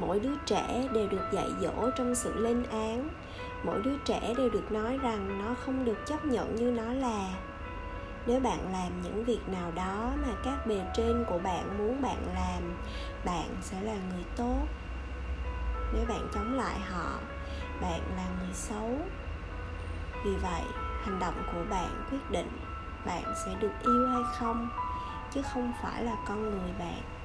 mỗi đứa trẻ đều được dạy dỗ trong sự lên án. Mỗi đứa trẻ đều được nói rằng nó không được chấp nhận như nó là. Nếu bạn làm những việc nào đó mà các bề trên của bạn muốn bạn làm, bạn sẽ là người tốt. Nếu bạn chống lại họ, bạn là người xấu. Vì vậy, hành động của bạn quyết định bạn sẽ được yêu hay không, chứ không phải là con người bạn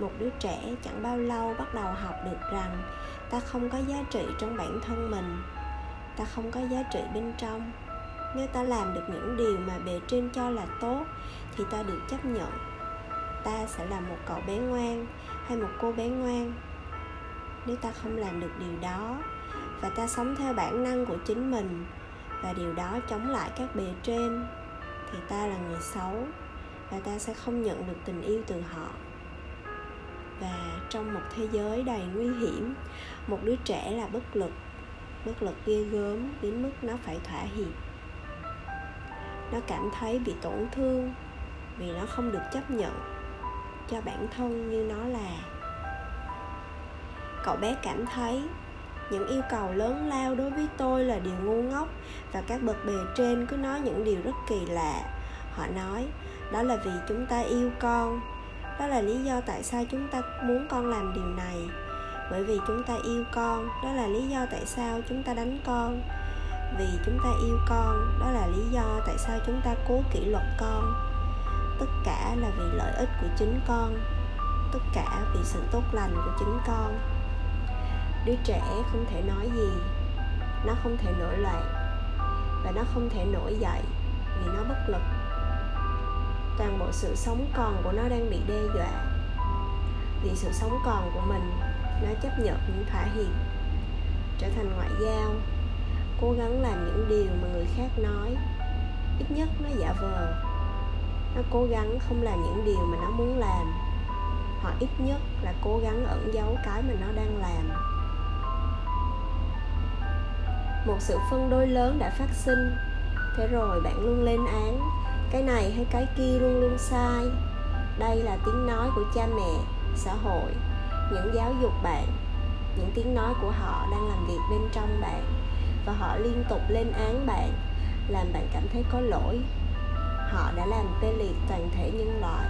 một đứa trẻ chẳng bao lâu bắt đầu học được rằng ta không có giá trị trong bản thân mình, ta không có giá trị bên trong. Nếu ta làm được những điều mà bề trên cho là tốt thì ta được chấp nhận. Ta sẽ là một cậu bé ngoan hay một cô bé ngoan. Nếu ta không làm được điều đó và ta sống theo bản năng của chính mình và điều đó chống lại các bề trên thì ta là người xấu và ta sẽ không nhận được tình yêu từ họ và trong một thế giới đầy nguy hiểm, một đứa trẻ là bất lực. Bất lực ghê gớm đến mức nó phải thỏa hiệp. Nó cảm thấy bị tổn thương vì nó không được chấp nhận cho bản thân như nó là. Cậu bé cảm thấy những yêu cầu lớn lao đối với tôi là điều ngu ngốc và các bậc bề trên cứ nói những điều rất kỳ lạ. Họ nói, đó là vì chúng ta yêu con đó là lý do tại sao chúng ta muốn con làm điều này. Bởi vì chúng ta yêu con, đó là lý do tại sao chúng ta đánh con. Vì chúng ta yêu con, đó là lý do tại sao chúng ta cố kỷ luật con. Tất cả là vì lợi ích của chính con. Tất cả vì sự tốt lành của chính con. Đứa trẻ không thể nói gì. Nó không thể nổi loạn. Và nó không thể nổi dậy vì nó bất lực toàn bộ sự sống còn của nó đang bị đe dọa. Vì sự sống còn của mình, nó chấp nhận những thỏa hiệp, trở thành ngoại giao, cố gắng làm những điều mà người khác nói. Ít nhất nó giả vờ. Nó cố gắng không làm những điều mà nó muốn làm. Hoặc ít nhất là cố gắng ẩn giấu cái mà nó đang làm. Một sự phân đôi lớn đã phát sinh. Thế rồi bạn luôn lên án cái này hay cái kia luôn luôn sai. Đây là tiếng nói của cha mẹ, xã hội, những giáo dục bạn. Những tiếng nói của họ đang làm việc bên trong bạn và họ liên tục lên án bạn, làm bạn cảm thấy có lỗi. Họ đã làm tê liệt toàn thể nhân loại.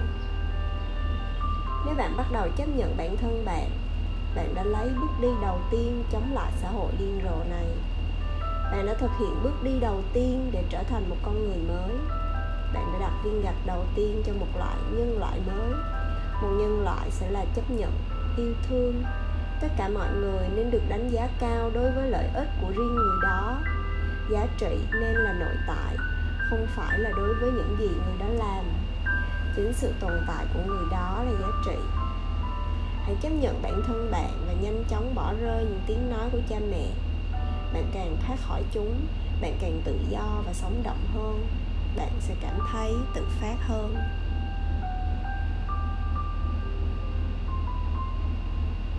Nếu bạn bắt đầu chấp nhận bản thân bạn bạn đã lấy bước đi đầu tiên chống lại xã hội điên rồ này. Bạn đã thực hiện bước đi đầu tiên để trở thành một con người mới bạn đã đặt viên gạch đầu tiên cho một loại nhân loại mới. Một nhân loại sẽ là chấp nhận, yêu thương. Tất cả mọi người nên được đánh giá cao đối với lợi ích của riêng người đó. Giá trị nên là nội tại, không phải là đối với những gì người đó làm. Chính sự tồn tại của người đó là giá trị. Hãy chấp nhận bản thân bạn và nhanh chóng bỏ rơi những tiếng nói của cha mẹ. Bạn càng thoát khỏi chúng, bạn càng tự do và sống động hơn bạn sẽ cảm thấy tự phát hơn.